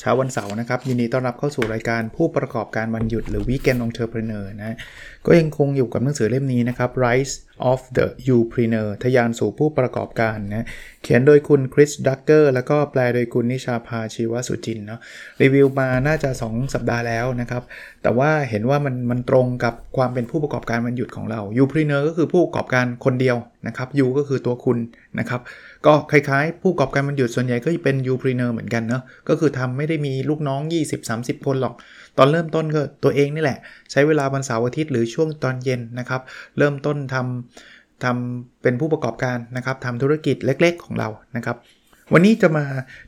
เช้าวันเสาร์นะครับ ยินดีต้อนรับเข้าสู่รายการผู้ประกอบการวันหยุดหรือ Weekend Entrepreneur นะก็ยังคงอยู่กับหนังสือเล่มนี้นะครับ Rise of the Youpreneur ทยานสู่ผู้ประกอบการนะเขียนโดยคุณ Chris Ducker แล้วก็แปลโดยคุณนิชาภาชีวสุจินเนาะรีวิวมาน่าจะ 2 สัปดาห์แล้วนะครับ แต่ว่าเห็นว่ามันมันตรงกับความเป็นผู้ประกอบการวันหยุดของเรา Upreneur ก็คือผู้ประกอบการคนเดียวนะครับ U ก็คือตัวคุณนะครับ ก็คล้ายๆ ผู้ประกอบการวันหยุดส่วนใหญ่ก็เป็น Youpreneur เหมือนกันเนาะก็คือทำไม่ได้มีลูกน้อง 20-30 คนหรอก ตอนเริ่มต้นก็ตัวเองนี่แหละ ใช้เวลาวันเสาร์อาทิตย์หรือช่วงตอนเย็นนะครับ เริ่มต้นทำทำเป็นผู้ประกอบการนะครับทำธุรกิจเล็กๆ ของเรานะครับ วันนี้จะมา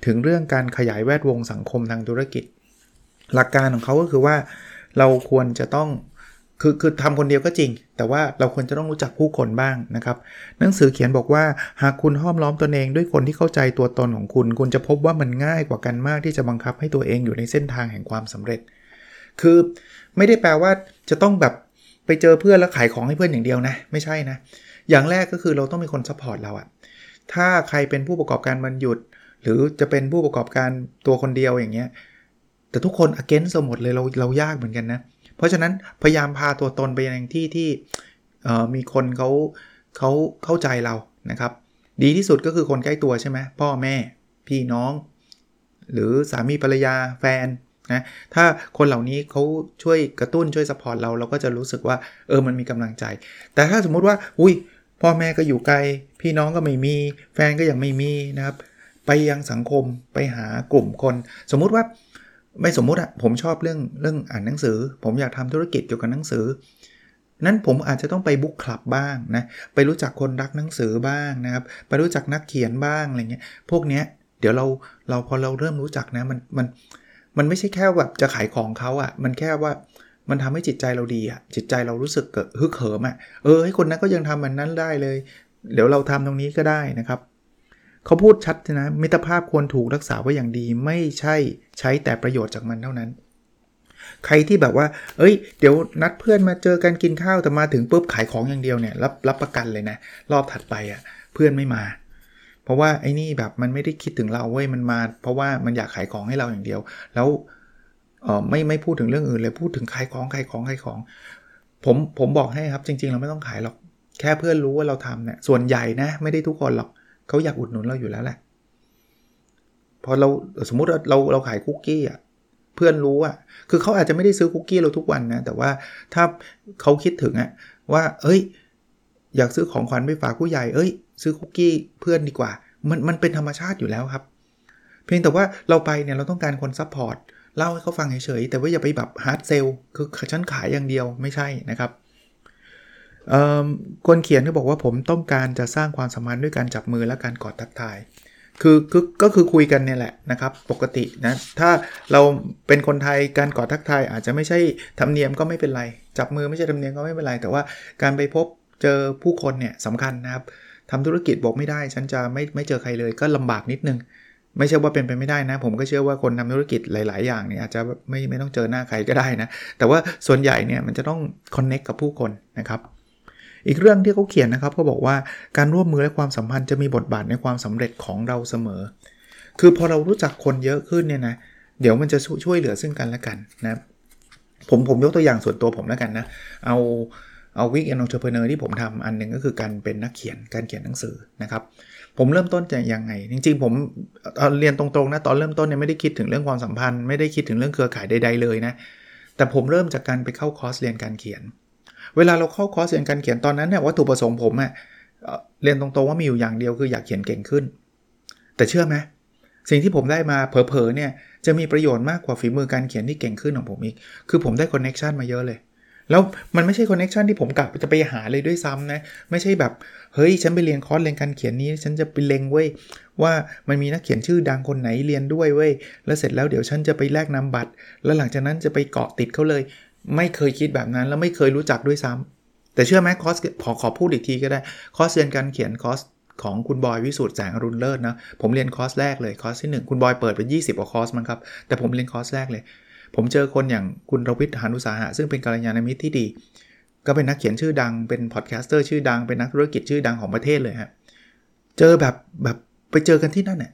ถึงเรื่องการขยายแวดวงสังคมทางธุรกิจ หลักการของเขาก็คือว่าเราควรจะต้อง คือคือทำคนเดียวก็จริง แต่ว่าเราควรจะต้องรู้จักผู้คนบ้างนะครับ หนังสือเขียนบอกว่าหากคุณห้อมล้อมตนเองด้วยคนที่เข้าใจตัวตนของคุณ คุณจะพบว่ามันง่ายกว่ากันมากที่จะบังคับให้ตัวเองอยู่ในเส้นทางแห่งความสำเร็จ คือไม่ได้แปลว่าจะต้องแบบไปเจอเพื่อนแล้วขายของให้เพื่อนอย่างเดียวนะ ไม่ใช่นะ อย่างแรกก็คือเราต้องมีคน support เราอะถ้าใครเป็นผู้ประกอบการวันหยุด หรือจะเป็นผู้ประกอบการตัวคนเดียวอย่างเงี้ยแต่ทุกคน against เราหมดเลยเราเรายากเหมือนกันนะเพราะฉะนั้นพยายามพาตัวตนไปยังที่ที่มีคนเขาเขาเข้าใจเรานะครับ ดีที่สุดก็คือคนใกล้ตัวใช่ไหมพ่อแม่ พี่น้อง หรือสามีภรรยาแฟนนะถ้าคนเหล่านี้เขาช่วยกระตุ้นช่วยสปอร์ตเราเราก็จะรู้สึกว่าเออมันมีกำลังใจ แต่ถ้าสมมุติว่าอุ้ยพ่อแม่ก็อยู่ไกล พี่น้องก็ไม่มี แฟนก็ยังไม่มีนะครับ ไปยังสังคมไปหากลุ่มคน สมมุติว่า ไม่สมมุติอะผมชอบเรื่องเรื่องอ่านหนังสือ ผมอยากทำธุรกิจเกี่ยวกับหนังสือ นั้นผมอาจจะต้องไปบุ๊กคลับบ้างนะ ไปรู้จักคนรักหนังสือบ้างนะครับ ไปรู้จักนักเขียนบ้างอะไรเงี้ย พวกเนี้ยเดี๋ยวเราเราพอเราเริ่มรู้จักนะมันมันมันไม่ใช่แค่แบบจะขายของเขาอะ่ะ มันแค่ว่ามันทำให้จิตใจเราดีอะ่ะ จิตใจเรารู้สึกเกิดฮึกเหิมอะ่ะ เออให้คนนั้นก็ยังทำมันนั้นได้เลย เดี๋ยวเราทำตรงนี้ก็ได้นะครับ เขาพูดชัดนะ มิตรภาพควรถูกรักษาไว้อย่างดี ไม่ใช่ใช้แต่ประโยชน์จากมันเท่านั้น ใครที่แบบว่า เอ้ย เดี๋ยวนัดเพื่อนมาเจอกันกินข้าวแต่มาถึงปุ๊บขายของอย่างเดียวเนี่ยรับรับประกันเลยนะ รอบถัดไปอะ่ะเพื่อนไม่มา เพราะว่าไอ้นี่แบบมันไม่ได้คิดถึงเราเว้ยมันมา เพราะว่ามันอยากขายของให้เราอย่างเดียว แล้วเออไม่ไม่พูดถึงเรื่องอื่นเลยพูดถึงขายของขายของขายของ ผมผมบอกให้ครับจริง ๆ เราไม่ต้องขายหรอกแค่เพื่อนรู้ว่าเราทำเนี่ยส่วนใหญ่นะ ไม่ได้ทุกคนหรอก เขาอยากอุดหนุนเราอยู่แล้วแหละ พอเราสมมุติเราเราเราขายคุกกี้อะเพื่อนรู้อะคือเขาอาจจะไม่ได้ซื้อคุกกี้เราทุกวันนะ แต่ว่าถ้าเขาคิดถึงอะว่า เอ้ย อยากซื้อของขวัญไปฝากผู้ใหญ่ เอ้ย ซื้อคุกกี้เพื่อนดีกว่า มันมันเป็นธรรมชาติอยู่แล้วครับ เพียงแต่ว่าเราไปเนี่ยเราต้องการคน support เล่าให้เขาฟังเฉยๆแต่ว่าอย่าไปแบบ hard sell คือฉันขายอย่างเดียวไม่ใช่นะครับ คนเขียนก็บอกว่าผมต้องการจะสร้างความสัมพันธ์ด้วยการจับมือและการกอดทักทาย คือคือก็คือคุยกันเนี่ยแหละนะครับปกตินะถ้าเราเป็นคนไทยการกอดทักทายอาจจะไม่ใช่ธรรมเนียมก็ไม่เป็นไร จับมือไม่ใช่ธรรมเนียมก็ไม่เป็นไรแต่ว่าการไปพบเจอผู้คนเนี่ยสำคัญนะครับทำธุรกิจบอกไม่ได้ ฉันจะไม่ไม่เจอใครเลยก็ลำบากนิดนึง ไม่ใช่ว่าเป็นไปไม่ได้นะ ผมก็เชื่อว่าคนทำธุรกิจหลาย ๆ อย่างเนี่ยอาจจะไม่ไม่ต้องเจอหน้าใครก็ได้นะ แต่ว่าส่วนใหญ่เนี่ยมันจะต้องคอนเน็กกับผู้คนนะครับ อีกเรื่องที่เขาเขียนนะครับเขาบอกว่าการร่วมมือและความสัมพันธ์จะมีบทบาทในความสำเร็จของเราเสมอ คือพอเรารู้จักคนเยอะขึ้นเนี่ยนะเดี๋ยวมันจะช่วยเหลือซึ่งกันและกันนะผมผมยกตัวอย่างส่วนตัวผมแล้วกันนะเอาเอา Weekend Entrepreneur ที่ผมทำอันหนึ่งก็คือการเป็นนักเขียนการเขียนหนังสือนะครับผมเริ่มต้นจากยังไง จริง ๆ ผมเรียนตรงๆนะตอนเริ่มต้นเนี่ยไม่ได้คิดถึงเรื่องความสัมพันธ์ ไม่ได้คิดถึงเรื่องเครือข่ายใดๆเลยนะแต่ผมเริ่มจากการไปเข้าคอร์สเรียนการเขียน เวลาเราเข้าคอร์สเรียนการเขียนตอนนั้นเนี่ยวัตถุประสงค์ผมอะเรียนตรงๆว่ามีอยู่อย่างเดียวคืออยากเขียนเก่งขึ้น แต่เชื่อไหมสิ่งที่ผมได้มาเผลอๆเนี่ยจะมีประโยชน์มากกว่าฝีมือการเขียนที่เก่งขึ้นของผมอีก คือผมได้ connection มาเยอะเลย แล้วมันไม่ใช่ connection ที่ผมกะจะไปหาเลยด้วยซ้ำนะ ไม่ใช่แบบ เฮ้ย ฉันไปเรียนคอร์สเรียนการเขียนนี้ ฉันจะไปเล็งเว้ยว่ามันมีนักเขียนชื่อดังคนไหนเรียนด้วยเว้ย แล้วเสร็จแล้วเดี๋ยวฉันจะไปแลกนามบัตร แล้วหลังจากนั้นจะไปเกาะติดเขาเลย ไม่เคยคิดแบบนั้นแล้วไม่เคยรู้จักด้วยซ้ำแต่เชื่อไหมคอร์สขอขอพูดอีกทีก็ได้ คอร์สเรียนการเขียนคอร์สของคุณบอยวิสูตรแสงอรุณเลิศนะ ผมเรียนคอร์สแรกเลยคอร์สที่ 1 คุณบอยเปิดไป 20 กว่าคอร์สมั้งครับ แต่ผมเรียนคอร์สแรกเลย ผมเจอคนอย่างคุณรวิศหาญอุตสาหะ ซึ่งเป็นกัลยาณมิตรที่ดี ก็เป็นนักเขียนชื่อดัง เป็น podcaster ชื่อดัง เป็นนักธุรกิจชื่อดังของประเทศเลยฮะ เจอแบบแบบไปเจอกันที่นั่นเนี่ย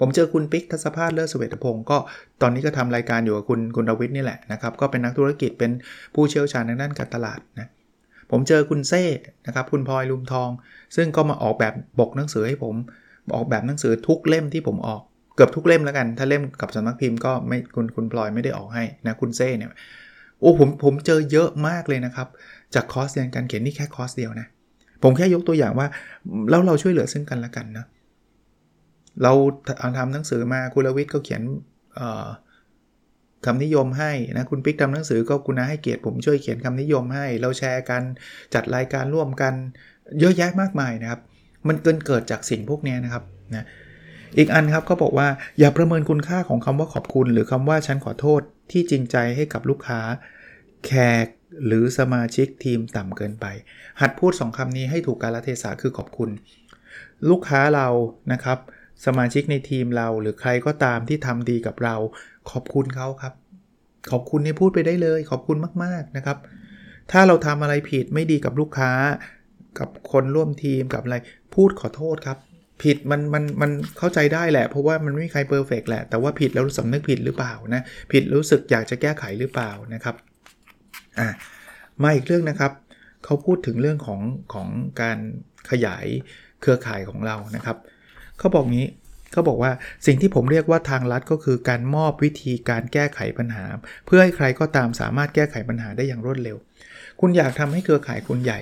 ผมเจอคุณปิ๊กทัศภาสเลิศสเวตพงศ์ก็ตอนนี้ก็ทำรายการอยู่กับคุณคุณรวิทย์นี่แหละนะครับ ก็เป็นนักธุรกิจเป็นผู้เชี่ยวชาญในด้านการตลาดนะผมเจอคุณเซ่นะครับคุณพลอยลุมทอง ซึ่งก็มาออกแบบบกหนังสือให้ผมออกแบบหนังสือทุกเล่มที่ผมออกเกือบทุกเล่มแล้วกัน ถ้าเล่มกับสำนักพิมพ์ก็ไม่คุณคุณพลอยไม่ได้ออกให้นะคุณเซ่เนี่ยโอ้ผมผมเจอเยอะมากเลยนะครับ จากคอร์สเรียนการเขียนนี่แค่คอร์สเดียวนะผมแค่ยกตัวอย่างว่าแล้วเราช่วยเหลือซึ่งกันและกันนะ เราทำหนังสือมาคุณลวิทย์ก็เขียนคำนิยมให้นะคุณปิ๊กทำหนังสือก็คุณนาให้เกียรติผมช่วยเขียนคำนิยมให้ เราแชร์กันจัดรายการร่วมกันเยอะแยะมากมายนะครับ มันเกินเกิดจากสิ่งพวกนี้นะครับนะอีกอันครับก็บอกว่าอย่าประเมินคุณค่าของคำว่าขอบคุณ หรือคำว่าฉันขอโทษที่จริงใจให้กับลูกค้าแขกหรือสมาชิกทีมต่ำเกินไป หัดพูดสองคำนี้ให้ถูกกาลเทศะคือขอบคุณ ลูกค้าเรานะครับ สมาชิกในทีมเราหรือใครก็ตามที่ทำดีกับเรา ขอบคุณเขาครับ ขอบคุณให้พูดไปได้เลย ขอบคุณมากๆนะครับ ถ้าเราทำอะไรผิดไม่ดีกับลูกค้า กับคนร่วมทีมกับอะไร พูดขอโทษครับ ผิดมันมันมันเข้าใจได้แหละ เพราะว่ามันไม่มีใครเพอร์เฟกแหละ แต่ว่าผิดแล้วสำนึกผิดหรือเปล่านะ ผิดรู้สึกอยากจะแก้ไขหรือเปล่านะครับอะมาอีกเรื่องนะครับเขาพูดถึงเรื่องของของการขยายเครือข่ายของเรานะครับเเขาบอกงี้เขาบอกว่าสิ่งที่ผมเรียกว่าทางลัดก็คือการมอบวิธีการแก้ไขปัญหา เพื่อให้ใครก็ตามสามารถแก้ไขปัญหาได้อย่างรวดเร็ว คุณอยากทำให้เครือข่ายคุณใหญ่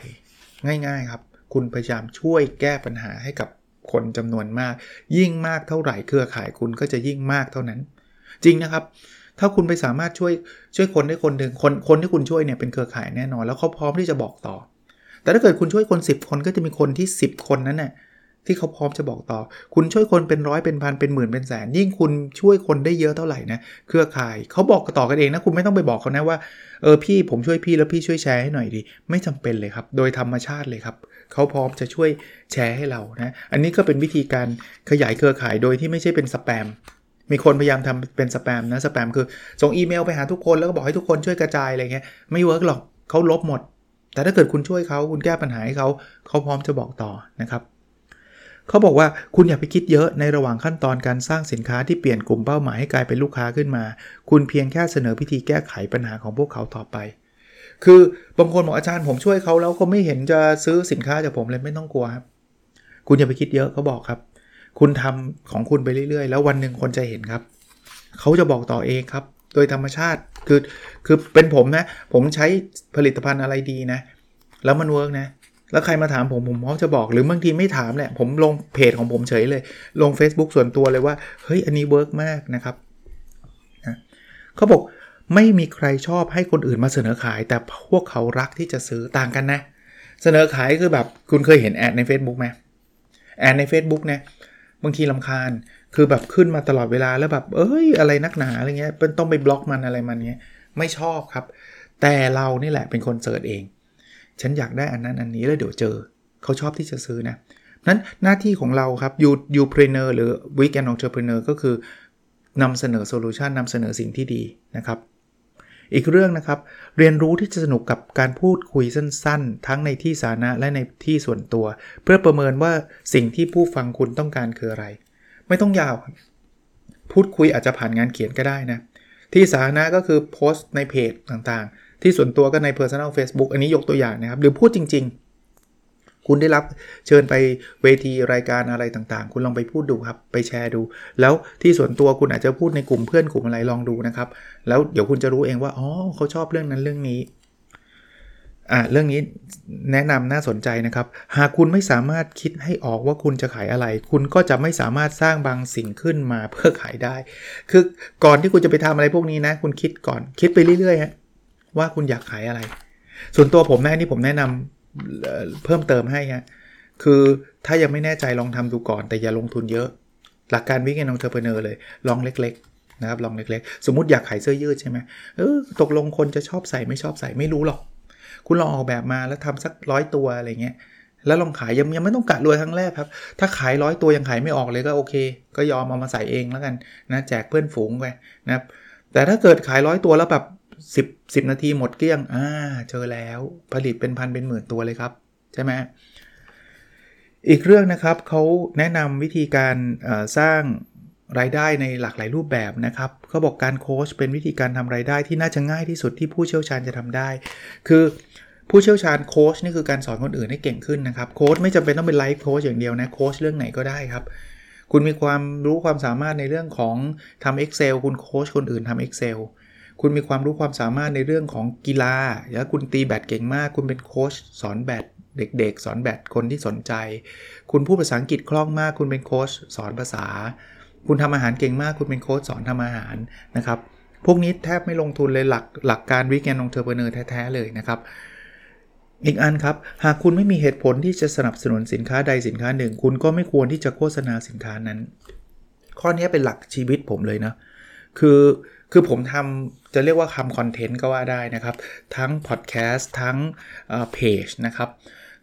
ง่าย ๆ ครับ คุณพยายามช่วยแก้ปัญหาให้กับคนจำนวนมาก ยิ่งมากเท่าไหร่เครือข่ายคุณก็จะยิ่งมากเท่านั้น จริงนะครับ ถ้าคุณไปสามารถช่วยช่วยคนได้คนหนึ่งคนคนที่คุณช่วยเนี่ยเป็นเครือข่ายแน่นอน แล้วเขาพร้อมที่จะบอกต่อ แต่ถ้าเกิดคุณช่วยคน 10 คนก็จะมีคนที่ 10 คนนั้นน่ย ที่เขาพร้อมจะบอกต่อ คุณช่วยคนเป็นร้อยเป็นพันเป็นหมื่นเป็นแสน ยิ่งคุณช่วยคนได้เยอะเท่าไหร่นะ เครือข่ายเขาบอกต่อกันเองนะ คุณไม่ต้องไปบอกเขานะว่า เออพี่ผมช่วยพี่แล้วพี่ช่วยแชร์ให้หน่อยดี ไม่จำเป็นเลยครับ โดยธรรมชาติเลยครับ เขาพร้อมจะช่วยแชร์ให้เรานะ อันนี้ก็เป็นวิธีการขยายเครือข่ายโดยที่ไม่ใช่เป็นสแปม มีคนพยายามทำเป็นสแปมนะ สแปมคือส่งอีเมลไปหาทุกคนแล้วก็บอกให้ทุกคนช่วยกระจายอะไรเงี้ย ไม่เวิร์กหรอกเขาลบหมด แต่ถ้าเกิดคุณช่วยเขาคุณแก้ปัญหาให้เขาเขาพร้อมจะบอกต่อนะครับ เขาบอกว่าคุณอย่าไปคิดเยอะในระหว่างขั้นตอนการสร้างสินค้าที่เปลี่ยนกลุ่มเป้าหมายให้กลายเป็นลูกค้าขึ้นมา คุณเพียงแค่เสนอพิธีแก้ไขปัญหาของพวกเขาต่อไป คือบางคนบอกอาจารย์ผมช่วยเขาแล้วเขาไม่เห็นจะซื้อสินค้าจากผมเลยไม่ต้องกลัวครับ คุณอย่าไปคิดเยอะเขาบอกครับ คุณทำของคุณไปเรื่อยๆ แล้ววันหนึ่งคนจะเห็นครับ เขาจะบอกต่อเองครับ โดยธรรมชาติคือคือเป็นผมนะผมใช้ผลิตภัณฑ์อะไรดีนะ แล้วมันเวิร์กนะ แล้วใครมาถามผมผมพร้อมจะบอกหรือบางทีไม่ถามแหละผมลงเพจของผมเฉยเลย ลง Facebook ส่วนตัวเลยว่า เฮ้ย อันนี้ work มากนะครับนะเขาบอกไม่มีใครชอบให้คนอื่นมาเสนอขาย แต่พวกเขารักที่จะซื้อต่างกันนะ เสนอขายคือแบบคุณเคยเห็นแอดใน Facebook ไหมแอดใน Facebook เนี่ยบางทีรำคาญคือแบบขึ้นมาตลอดเวลาแล้วแบบ เอ้ย อะไรนักหนาอะไรเงี้ยเป็นต้องไปบล็อกมันอะไรมันเงี้ยไม่ชอบครับ แต่เรานี่แหละเป็นคน search เอง ฉันอยากได้อันนั้นอันนี้แล้วเดี๋ยวเจอ เขาชอบที่จะซื้อนะนั้นหน้าที่ของเราครับยูยูเพรเนอร์หรือวิกแอนองเทอร์เพรเนอร์ก็คือนำเสนอ solution นำเสนอสิ่งที่ดีนะครับ อีกเรื่องนะครับ เรียนรู้ที่จะสนุกกับการพูดคุยสั้นๆ ทั้งในที่สาธารณะและในที่ส่วนตัว เพื่อประเมินว่าสิ่งที่ผู้ฟังคุณต้องการคืออะไร ไม่ต้องยาว พูดคุยอาจจะผ่านงานเขียนก็ได้นะ ที่สาธารณะก็คือโพสต์ในเพจต่างๆ ที่ส่วนตัวก็ใน Personal Facebook อันนี้ยกตัวอย่างนะครับ หรือพูดจริง ๆ คุณได้รับเชิญไปเวทีรายการอะไรต่างๆ คุณลองไปพูดดูครับ ไปแชร์ดู แล้วที่ส่วนตัวคุณอาจจะพูดในกลุ่มเพื่อนกลุ่มอะไรลองดูนะครับ แล้วเดี๋ยวคุณจะรู้เองว่าอ๋อเขาชอบเรื่องนั้นเรื่องนี้อ่าเรื่องนี้แนะนำน่าสนใจนะครับ หากคุณไม่สามารถคิดให้ออกว่าคุณจะขายอะไร คุณก็จะไม่สามารถสร้างบางสิ่งขึ้นมาเพื่อขายได้ คือก่อนที่คุณจะไปทำอะไรพวกนี้นะ คุณคิดก่อนคิดไปเรื่อยๆฮะ ว่าคุณอยากขายอะไร ส่วนตัวผมแม่นี่ผมแนะนำเพิ่มเติมให้ฮะคือถ้ายังไม่แน่ใจลองทำดูก่อน แต่อย่าลงทุนเยอะ หลักการวิ่งเงินองเทอร์เพเนอร์เลย ลองเล็ก ๆ นะครับ ลองเล็ก ๆ สมมติอยากขายเสื้อยืดใช่ไหมเออตกลงคนจะชอบใส่ไม่ชอบใส่ไม่รู้หรอก คุณลองออกแบบมาแล้วทำสักร้อยตัวอะไรเงี้ยแล้วลองขายยังยังไม่ต้องกะรวยครั้งแรกครับ ถ้าขายร้อยตัวยังขายไม่ออกเลยก็โอเค ก็ยอมเอามาใส่เองแล้วกันนะแจกเพื่อนฝูงไปนะครับแต่ถ้าเกิดขายร้อยตัวแล้วแบบ 10 10 นาทีหมดเกลี้ยง อ่า เจอแล้ว ผลิตเป็นพันเป็นหมื่นตัวเลยครับ ใช่ไหมอีกเรื่องนะครับเขาแนะนำวิธีการสร้างรายได้ในหลากหลายรูปแบบนะครับเขาบอกการโค้ชเป็นวิธีการทำรายได้ที่น่าจะง่ายที่สุดที่ผู้เชี่ยวชาญจะทำได้ คือผู้เชี่ยวชาญโค้ชนี่คือการสอนคนอื่นให้เก่งขึ้นนะครับโค้ชไม่จำเป็นต้องเป็นไลฟ์โค้ชอย่างเดียวนะโค้ชเรื่องไหนก็ได้ครับ คุณมีความรู้ความสามารถในเรื่องของทำ Excel คุณโค้ชคนอื่นทำ Excel คุณมีความรู้ความสามารถในเรื่องของกีฬาแล้วคุณตีแบดเก่งมาก คุณเป็นโค้ชสอนแบดเด็กๆ สอนแบดคนที่สนใจ คุณพูดภาษาอังกฤษคล่องมาก คุณเป็นโค้ชสอนภาษา คุณทำอาหารเก่งมาก คุณเป็นโค้ชสอนทำอาหารนะครับ พวกนี้แทบไม่ลงทุนเลยหลักหลักการวิกแกนองเทอร์เบเนอร์แท้ๆเลยนะครับ อีกอันครับ หากคุณไม่มีเหตุผลที่จะสนับสนุนสินค้าใดสินค้าหนึ่ง คุณก็ไม่ควรที่จะโฆษณาสินค้านั้น ข้อนี้เป็นหลักชีวิตผมเลยนะ คือ คือผมทำจะเรียกว่าทำคอนเทนต์ก็ว่าได้นะครับ ทั้งพอดแคสต์ทั้งเพจนะครับ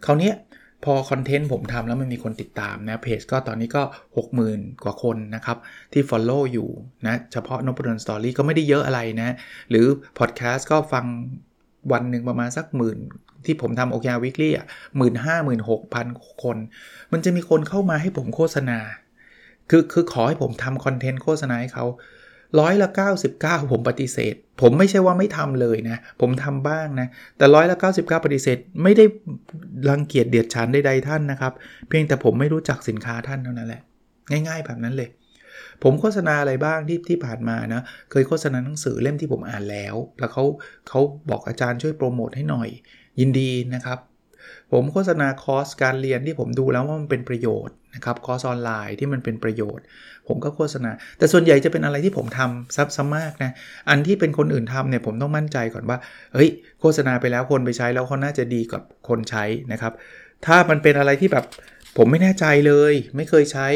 คราวนี้พอคอนเทนต์ผมทำแล้วมันมีคนติดตามนะเพจก็ตอนนี้ก็ 60,000 กว่าคนนะครับ ที่ Follow อยู่นะเฉพาะนพดลสตอรี่ก็ไม่ได้เยอะอะไรนะ หรือพอดแคสต์ก็ฟังวันหนึ่งประมาณสักหมื่น ที่ผมทำโอเคอาวิกลี่อะหมื่นห้าหมื่นหกพันคน มันจะมีคนเข้ามาให้ผมโฆษณา คือคือขอให้ผมทำคอนเทนต์โฆษณาให้เขา ร้อยละ99 ผมปฏิเสธ ผมไม่ใช่ว่าไม่ทำเลยนะ ผมทำบ้างนะ แต่ร้อยละ99 ปฏิเสธ ไม่ได้รังเกียจเดียดฉันใดๆท่านนะครับ เพียงแต่ผมไม่รู้จักสินค้าท่านเท่านั้นแหละ ง่ายๆ แบบนั้นเลย ผมโฆษณาอะไรบ้างที่ที่ผ่านมานะ เคยโฆษณาหนังสือเล่มที่ผมอ่านแล้ว แล้วเขาเขาบอกอาจารย์ช่วยโปรโมทให้หน่อย ยินดีนะครับ ผมโฆษณาคอร์สการเรียนที่ผมดูแล้วว่ามันเป็นประโยชน์นะครับคอร์สออนไลน์ที่มันเป็นประโยชน์ ผมก็โฆษณา แต่ส่วนใหญ่จะเป็นอะไรที่ผมทำซับซ้ำมากนะอันที่เป็นคนอื่นทำเนี่ยผมต้องมั่นใจก่อนว่าเฮ้ยโฆษณาไปแล้วคนไปใช้แล้วเขาน่าจะดีกับคนใช้นะครับ ถ้ามันเป็นอะไรที่แบบผมไม่แน่ใจเลย ไม่เคยใช้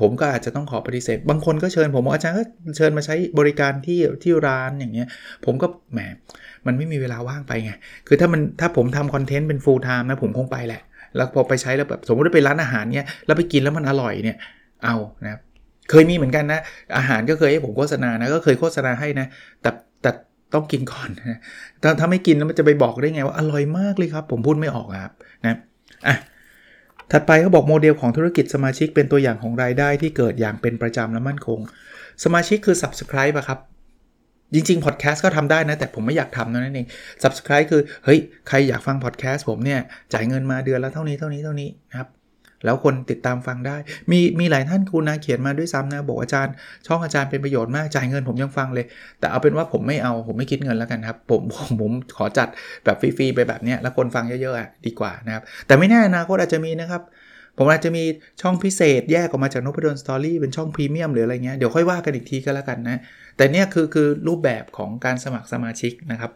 ผมก็อาจจะต้องขอปฏิเสธ บางคนก็เชิญผมอาจารย์ก็เชิญมาใช้บริการที่ที่ร้านอย่างเงี้ย ผมก็แหม มันไม่มีเวลาว่างไปไง คือถ้ามันถ้าผมทำคอนเทนต์เป็น full time นะผมคงไปแหละ แล้วพอไปใช้แล้วแบบสมมติไปร้านอาหารเนี้ย แล้วไปกินแล้วมันอร่อยเนี่ย เอานะเคยมีเหมือนกันนะ อาหารก็เคยให้ผมโฆษณานะ ก็เคยโฆษณาให้นะ แต่แต่ต้องกินก่อนนะถ้าถ้าไม่กินแล้วมันจะไปบอกได้ไงว่าอร่อยมากเลยครับ ผมพูดไม่ออกครับนะ อะ ถัดไปเขาบอกโมเดลของธุรกิจสมาชิกเป็นตัวอย่างของรายได้ที่เกิดอย่างเป็นประจำและมั่นคง สมาชิกคือ subscribe อะครับ จริงๆพอดแคสต์ก็ทำได้นะ แต่ผมไม่อยากทำนั่นเอง subscribe คือ เฮ้ย ใครอยากฟังพอดแคสต์ผมเนี่ย จ่ายเงินมาเดือนละเท่านี้เท่านี้เท่านี้นะครับ แล้วคนติดตามฟังได้ มีมีหลายท่านคุณนะเขียนมาด้วยซ้ำนะ บอกอาจารย์ ช่องอาจารย์เป็นประโยชน์มากจ่ายเงินผมยังฟังเลย แต่เอาเป็นว่าผมไม่เอาผมไม่คิดเงินแล้วกันครับ ผมผมผมขอจัดแบบฟรีๆไปแบบนี้แล้วคนฟังเยอะๆดีกว่านะครับ แต่ไม่แน่นะอนาคตอาจจะมีนะครับผมอาจจะมีช่องพิเศษแยกออกมาจากนพดล Story เป็นช่องพรีเมียมหรืออะไรเงี้ยเดี๋ยวค่อยว่ากันอีกทีก็แล้วกันนะ แต่เนี่ยคือคือรูปแบบของการสมัครสมาชิกนะครับ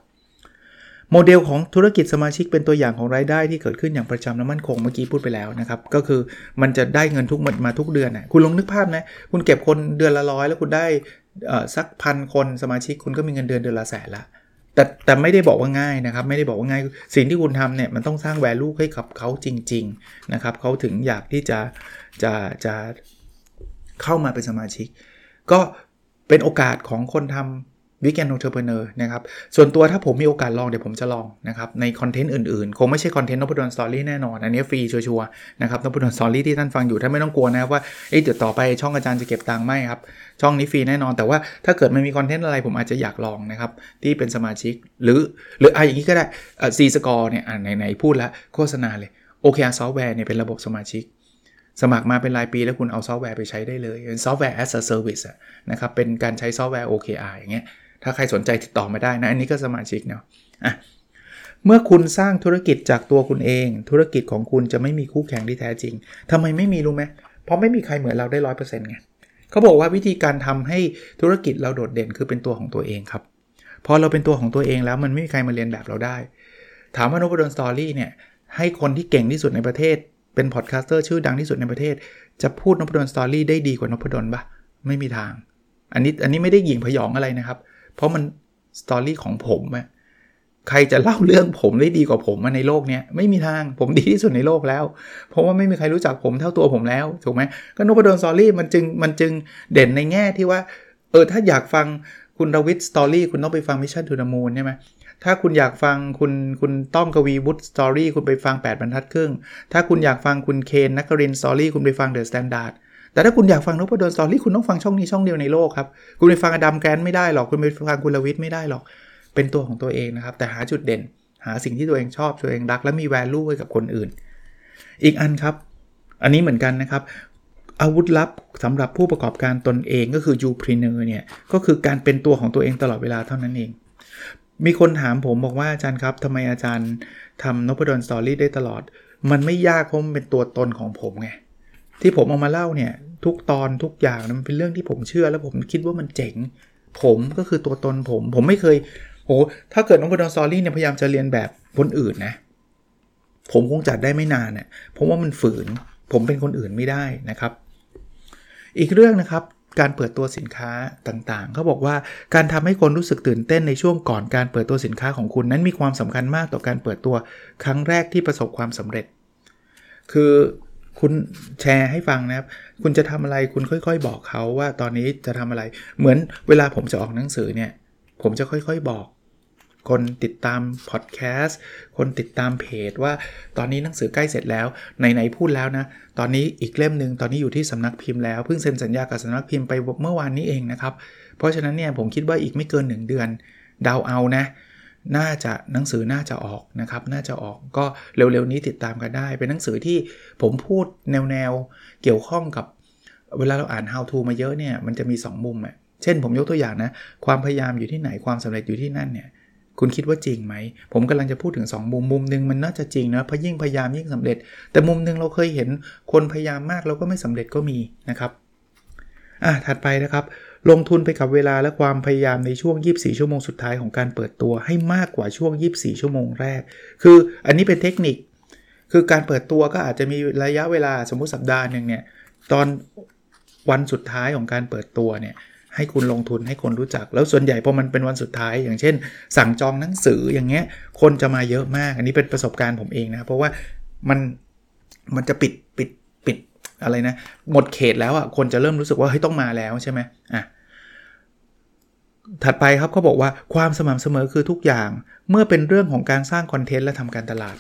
โมเดลของธุรกิจสมาชิกเป็นตัวอย่างของรายได้ที่เกิดขึ้นอย่างประจำและมั่นคงเมื่อกี้พูดไปแล้วนะครับ ก็คือมันจะได้เงินทุกมาทุกเดือนนะคุณลองนึกภาพนะ คุณเก็บคนเดือนละร้อยแล้วคุณได้สักพันคนสมาชิกคุณก็มีเงินเดือนเดือนละแสนละแต่แต่ไม่ได้บอกว่าง่ายนะครับ ไม่ได้บอกว่าง่าย สิ่งที่คุณทำเนี่ยมันต้องสร้าง value ให้กับเขาจริง ๆนะครับเขาถึงอยากที่จะจะจะเข้ามาเป็นสมาชิก ก็เป็นโอกาสของคนทำ Weekend Entrepreneur นะครับ ส่วนตัวถ้าผมมีโอกาสลองเดี๋ยวผมจะลองนะครับ ในคอนเทนต์อื่นๆ คงไม่ใช่คอนเทนต์ Nopadol's Story แน่นอน อันนี้ฟรีชัวร์ๆนะครับ Nopadol's Story ที่ท่านฟังอยู่ท่านไม่ต้องกลัวนะว่าเอ๊ะเดี๋ยวต่อไปช่องอาจารย์จะเก็บตังค์ไหมครับ ช่องนี้ฟรีแน่นอน แต่ว่าถ้าเกิดมันมีคอนเทนต์อะไรผมอาจจะอยากลองนะครับ ที่เป็นสมาชิก หรือหรืออะไรอย่างนี้ก็ได้ซีสกอร์เนี่ยไหนๆพูดแล้วโฆษณาเลยโอเคซอฟต์แวร์เนี่ยเป็นระบบสมาชิกสมัครมาเป็นรายปีแล้วคุณเอาซอฟต์แวร์ไปใช้ได้เลยเป็นซอฟต์แวร์ as a service นะครับเป็นการใช้ซอฟต์แวร์ OKR อย่างเงี้ย ถ้าใครสนใจติดต่อมาได้นะ อันนี้ก็สมาชิกเนาะอะเมื่อคุณสร้างธุรกิจจากตัวคุณเอง ธุรกิจของคุณจะไม่มีคู่แข่งที่แท้จริงทำไมไม่มีรู้ไหมเพราะไม่มีใครเหมือนเราได้ร้อยเปอร์เซ็นต์ไงเขาบอกว่าวิธีการทำให้ธุรกิจเราโดดเด่นคือเป็นตัวของตัวเองครับพอเราเป็นตัวของตัวเองแล้วมันไม่มีใครมาเรียนแบบเราได้ ถามว่า Nopadol's Story เนี่ยให้คนที่เก่งที่สุดในประเทศ เป็น podcaster ชื่อดังที่สุดในประเทศ จะพูด Nopadol's Story ได้ดีกว่านพดลปะไม่มีทาง อันนี้อันนี้ไม่ได้หยิ่งพยองอะไรนะครับ เพราะมัน story ของผมอะใครจะเล่าเรื่องผมได้ดีกว่าผมในโลกนี้ไม่มีทางผมดีที่สุดในโลกแล้ว เพราะว่าไม่มีใครรู้จักผมเท่าตัวผมแล้วถูกไหมก็ Nopadol's Story มันจึงมันจึงเด่นในแง่ที่ว่าเออถ้าอยากฟังคุณรวิศ story คุณต้องไปฟัง Mission To The Moon ใช่ไหมถ้าคุณอยากฟังคุณคุณต้อมกวีวุฒิ story คุณไปฟัง 8 บรรทัดครึ่ง ถ้าคุณอยากฟังคุณเคนนครินทร์ story คุณไปฟัง The Standard แต่ถ้าคุณอยากฟัง Nopadol's Story คุณต้องฟังช่องนี้ช่องเดียวในโลกครับ คุณไปฟัง Adam Grant ไม่ได้หรอก คุณไปฟังคุณรวิศไม่ได้หรอก เป็นตัวของตัวเองนะครับ แต่หาจุดเด่น หาสิ่งที่ตัวเองชอบตัวเองรัก และมี value ให้กับคนอื่น อีกอันครับ อันนี้เหมือนกันนะครับ อาวุธลับสำหรับผู้ประกอบการตนเองก็คือ u p r e n e u r เนี่ย ก็คือการเป็นตัวของตัวเองตลอดเวลาเท่านั้นเอง มีคนถามผมบอกว่าอาจารย์ครับทำไมอาจารย์ทำนพดลสตอรี่ได้ตลอด มันไม่ยากเพราะมันเป็นตัวตนของผมไงที่ผมเอามาเล่าเนี่ย ทุกตอนทุกอย่างมันเป็นเรื่องที่ผมเชื่อแล้วผมคิดว่ามันเจ๋ง ผมก็คือตัวตนผม ผมไม่เคยโอ้ถ้าเกิดน้องบดอนสอรี่เนี่ยพยายามจะเรียนแบบคนอื่นนะ ผมคงจัดได้ไม่นานเนี่ยเพราะว่ามันฝืน ผมเป็นคนอื่นไม่ได้นะครับ อีกเรื่องนะครับการเปิดตัวสินค้าต่างๆ เขาบอกว่าการทำให้คนรู้สึกตื่นเต้นในช่วงก่อนการเปิดตัวสินค้าของคุณนั้นมีความสำคัญมากต่อการเปิดตัวครั้งแรกที่ประสบความสำเร็จ คือ คุณแชร์ให้ฟังนะครับ คุณจะทำอะไรคุณค่อย ๆ บอกเขาว่าตอนนี้จะทำอะไร เหมือนเวลาผมจะออกหนังสือเนี่ย ผมจะค่อยๆบอก คนติดตามพอดแคสต์คนติดตามเพจว่าตอนนี้หนังสือใกล้เสร็จแล้วไหนๆพูดแล้วนะ ตอนนี้อีกเล่มหนึ่งตอนนี้อยู่ที่สำนักพิมพ์แล้วเพิ่งเซ็นสัญญากับสำนักพิมพ์ไปเมื่อวานนี้เองนะครับ เพราะฉะนั้นเนี่ยผมคิดว่าอีกไม่เกิน 1 เดือนดาวเอานะ น่าจะหนังสือน่าจะออกนะครับ น่าจะออกก็เร็วๆนี้ติดตามกันได้ เป็นหนังสือที่ผมพูดแนวๆเกี่ยวข้องกับเวลาเราอ่าน how to มาเยอะเนี่ยมันจะมี 2 มุมอะเช่นผมยกตัวอย่างนะ ความพยายามอยู่ที่ไหนความสำเร็จอยู่ที่นั่นเนี่ยคุณคิดว่าจริงไหม ผมกำลังจะพูดถึง 2 มุมมุมหนึ่งมันน่าจะจริงนะพยิ่งพยายามยิ่งสำเร็จ แต่มุมหนึ่งเราเคยเห็นคนพยายามมากแล้วก็ไม่สำเร็จก็มีนะครับอะถัดไปนะครับ ลงทุนไปกับเวลาและความพยายามในช่วง 24 ชั่วโมงสุดท้ายของการเปิดตัวให้มากกว่าช่วง 24 ชั่วโมงแรก คืออันนี้เป็นเทคนิค คือการเปิดตัวก็อาจจะมีระยะเวลาสมมุติสัปดาห์หนึ่งเนี่ย ตอนวันสุดท้ายของการเปิดตัวเนี่ย ให้คุณลงทุนให้คนรู้จัก แล้วส่วนใหญ่พอมันเป็นวันสุดท้าย อย่างเช่น สั่งจองหนังสืออย่างเงี้ย คนจะมาเยอะมาก อันนี้เป็นประสบการณ์ผมเองนะ เพราะว่ามันมันจะปิดปิดปิดอะไรนะ หมดเขตแล้วอะ คนจะเริ่มรู้สึกว่าเฮ้ยต้องมาแล้วใช่ไหมอะ ถัดไปครับเขาบอกว่าความสม่ำเสมอคือทุกอย่าง เมื่อเป็นเรื่องของการสร้างคอนเทนต์และทำการตลาด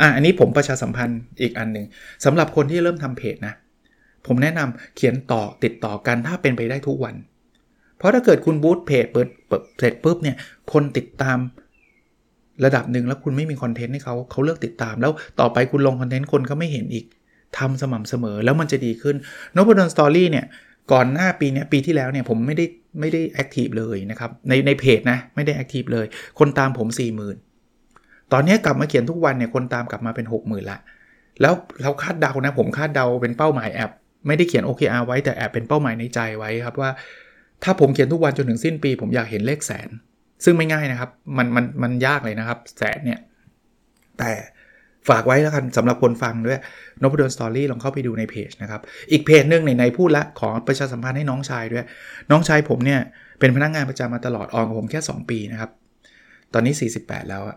อะอันนี้ผมประชาสัมพันธ์อีกอันหนึ่งสำหรับคนที่เริ่มทำเพจนะผมแนะนำเขียนต่อติดต่อกันถ้าเป็นไปได้ทุกวัน เพราะถ้าเกิดคุณบูตเพจเปิดเสร็จปุ๊บเนี่ยคนติดตามระดับหนึ่งแล้วคุณไม่มีคอนเทนต์ให้เขาเขาเลือกติดตาม แล้วต่อไปคุณลงคอนเทนต์คนก็ไม่เห็นอีกทำสม่ำเสมอแล้วมันจะดีขึ้นNopadol's Story เนี่ยก่อนหน้าปีนี้ปีที่แล้วเนี่ยผมไม่ได้ ไม่ได้ active เลยนะครับในในเพจนะไม่ได้ active เลย คนตามผม 40,000 ตอนนี้กลับมาเขียนทุกวันเนี่ยคนตามกลับมาเป็น 60,000ละแล้วเราคาดเดานะผมคาดเดาเป็นเป้าหมายแอบไม่ได้เขียน OKR ไว้แต่แอบเป็นเป้าหมายในใจไว้ครับว่า ถ้าผมเขียนทุกวันจนถึงสิ้นปี ผมอยากเห็นเลขแสน ซึ่งไม่ง่ายนะครับ มันมันมันยากเลยนะครับ แสนเนี่ยแต่ ฝากไว้แล้วกันสำหรับคนฟังด้วยนพดลสตอรี่ลองเข้าไปดูในเพจนะครับ อีกเพจหนึ่งในในพูดละขอประชาสัมพันธ์ให้น้องชายด้วย น้องชายผมเนี่ยเป็นพนักงงานประจำมาตลอดออนกับผมแค่ 2 ปีนะครับ ตอนนี้ 48 แล้วอะ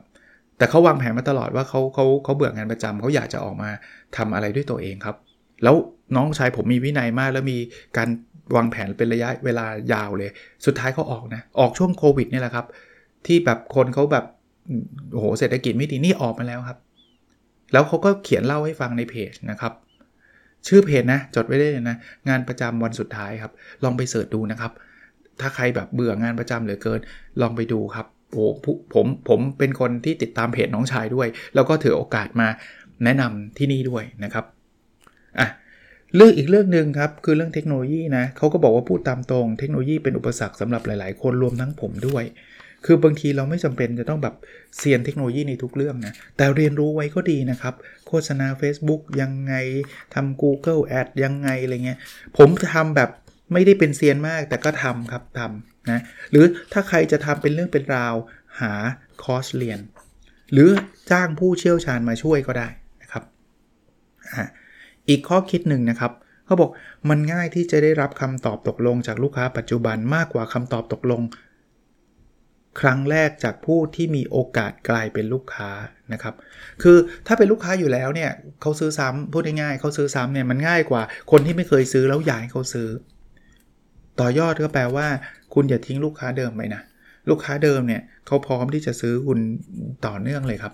แต่เขาวางแผนมาตลอดว่าเขาเขาเขาเบื่องานประจำเขาอยากจะออกมาทำอะไรด้วยตัวเองครับ แล้วน้องชายผมมีวินัยมาก แล้วมีการวางแผนเป็นระยะเวลายาวเลย สุดท้ายเขาออกนะ ออกช่วงโควิดนี่แหละครับ ที่แบบคนเขาแบบโอ้โหเศรษฐกิจไม่ดีนี่ออกมาแล้วครับ แล้วเขาก็เขียนเล่าให้ฟังในเพจนะครับ ชื่อเพจนะ จดไว้ได้เลยนะ งานประจำวันสุดท้ายครับ ลองไปเสิร์ชดูนะครับ ถ้าใครแบบเบื่องานประจำเหลือเกิน ลองไปดูครับโอ้ผมผมเป็นคนที่ติดตามเพจน้องชายด้วย แล้วก็ถือโอกาสมาแนะนำที่นี่ด้วยนะครับอะเรื่องอีกเรื่องหนึ่งครับ คือเรื่องเทคโนโลยีนะเขาก็บอกว่าพูดตามตรง เทคโนโลยีเป็นอุปสรรคสำหรับหลาย ๆ คนรวมทั้งผมด้วย คือบางทีเราไม่จำเป็นจะต้องแบบเซียนเทคโนโลยีในทุกเรื่องนะ แต่เรียนรู้ไว้ก็ดีนะครับ โฆษณา Facebook ยังไงทำ Google Ad ยังไงอะไรเงี้ย ผมจะทำแบบไม่ได้เป็นเซียนมากแต่ก็ทำครับทำนะ หรือถ้าใครจะทำเป็นเรื่องเป็นราวหาคอร์สเรียน หรือจ้างผู้เชี่ยวชาญมาช่วยก็ได้นะครับออีกข้อคิดหนึ่งนะครับเขาบอกมันง่ายที่จะได้รับคำตอบตกลงจากลูกค้าปัจจุบันมากกว่าคำตอบตกลง ครั้งแรกจากผู้ที่มีโอกาสกลายเป็นลูกค้านะครับ คือถ้าเป็นลูกค้าอยู่แล้วเนี่ยเขาซื้อซ้ำพูดง่ายๆเขาซื้อซ้ำเนี่ยมันง่ายกว่าคนที่ไม่เคยซื้อแล้วอยากให้เขาซื้อ ต่อยอดก็แปลว่า คุณอย่าทิ้งลูกค้าเดิมไปนะ ลูกค้าเดิมเนี่ยเขาพร้อมที่จะซื้อคุณต่อเนื่องเลยครับ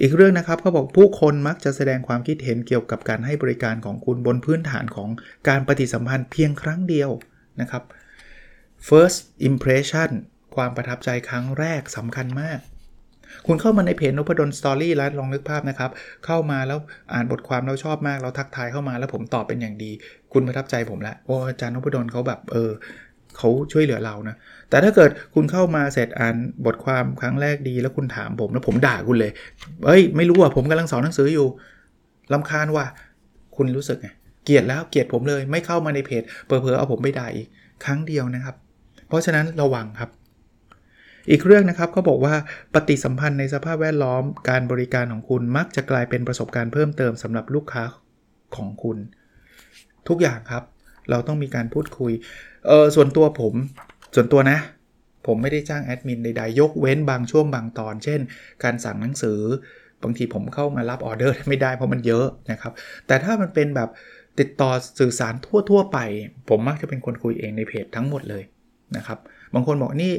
อีกเรื่องนะครับเขาบอกผู้คนมักจะแสดงความคิดเห็นเกี่ยวกับการให้บริการของคุณบนพื้นฐานของการปฏิสัมพันธ์เพียงครั้งเดียวนะครับ first impression ความประทับใจครั้งแรกสำคัญมาก คุณเข้ามาในเพจนพดลสตอรี่แล้วลองนึกภาพนะครับ เข้ามาแล้วอ่านบทความแล้วชอบมากแล้วทักทายเข้ามาแล้วผมตอบเป็นอย่างดี คุณประทับใจผมแล้วโอ้อาจารย์นพดลเขาแบบเออเขาช่วยเหลือเรานะ แต่ถ้าเกิดคุณเข้ามาเสร็จอ่านบทความครั้งแรกดี แล้วคุณถามผมแล้วผมด่าคุณเลย เอ้ย ไม่รู้อะผมกำลังสอนหนังสืออยู่ลำคาญว่าคุณรู้สึกไง เกลียดแล้วเกลียดผมเลย ไม่เข้ามาในเพจเผลอเอาผมไปด่าอีกครั้งเดียวนะครับ เพราะฉะนั้นระวังครับ อีกเรื่องนะครับเขาบอกว่าปฏิสัมพันธ์ในสภาพแวดล้อมการบริการของคุณมักจะกลายเป็นประสบการณ์เพิ่มเติมสำหรับลูกค้าของคุณ ทุกอย่างครับ เราต้องมีการพูดคุยเออส่วนตัวผมส่วนตัวนะ ผมไม่ได้จ้างแอดมินใดๆยกเว้นบางช่วงบางตอน เช่น การสั่งหนังสือบางทีผมเข้ามารับออเดอร์ไม่ได้เพราะมันเยอะนะครับ แต่ถ้ามันเป็นแบบติดต่อสื่อสารทั่ว ๆ ไป ผมมักจะเป็นคนคุยเองในเพจทั้งหมดเลยนะครับ บางคนบอกนี่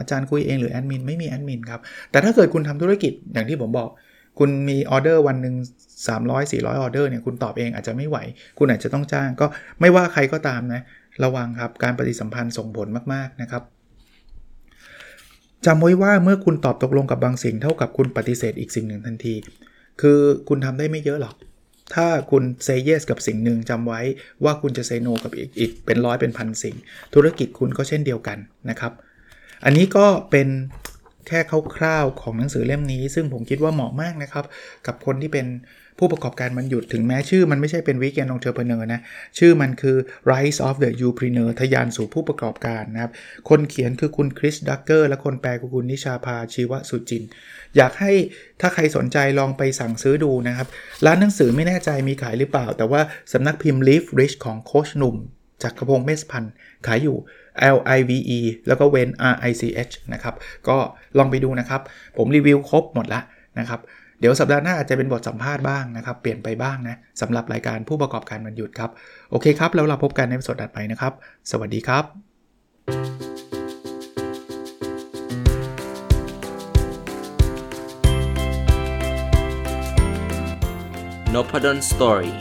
อาจารย์คุยเองหรือแอดมินไม่มีแอดมินครับ แต่ถ้าเกิดคุณทำธุรกิจอย่างที่ผมบอก คุณมีออเดอร์วันหนึ่ง300 400ออเดอร์เนี่ยคุณตอบเองอาจจะไม่ไหว คุณอาจจะต้องจ้าง ก็ไม่ว่าใครก็ตามนะระวังครับการปฏิสัมพันธ์ส่งผลมากๆนะครับจำไว้ว่าเมื่อคุณตอบตกลงกับบางสิ่งเท่ากับคุณปฏิเสธอีกสิ่งหนึ่งทันที คือคุณทำได้ไม่เยอะหรอก ถ้าคุณ say yes กับสิ่งหนึ่งจำไว้ว่าคุณจะ say no กับอีกอีกเป็นร้อยเป็นพันสิ่ง ธุรกิจคุณก็เช่นเดียวกันนะครับ อันนี้ก็เป็นแค่คร่าวๆของหนังสือเล่มนี้ ซึ่งผมคิดว่าเหมาะมากนะครับ กับคนที่เป็น ผู้ประกอบการวันหยุดถึงแม้ชื่อมันไม่ใช่เป็น Weekend Entrepreneur นะ ชื่อมันคือ Rise of the u p r e n e u r ทะยานสู่ผู้ประกอบการนะครับ คนเขียนคือคุณคริสดักเกอร์และคนแปลคือคุณนิชาภาชีวสุจิน อยากให้ถ้าใครสนใจลองไปสั่งซื้อดูนะครับ ร้านหนังสือไม่แน่ใจมีขายหรือเปล่า แต่ว่าสำนักพิมพ์ Leaf Rich ของโคชหนุ่มจากรพงศ์เมสพันธ์ขายอยู่ L I V E แล้วก็เวน R I C H นะครับ ก็ลองไปดูนะครับ ผมรีวิวครบหมดแล้วนะครับ เดี๋ยวสัปดาห์หน้าอาจจะเป็นบทสัมภาษณ์บ้างนะครับ เปลี่ยนไปบ้างนะสำหรับรายการผู้ประกอบการวันหยุดครับ โอเคครับ แล้วเราพบกันในสดถัดไปนะครับ สวัสดีครับ n o p a d o n Story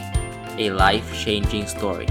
a life changing story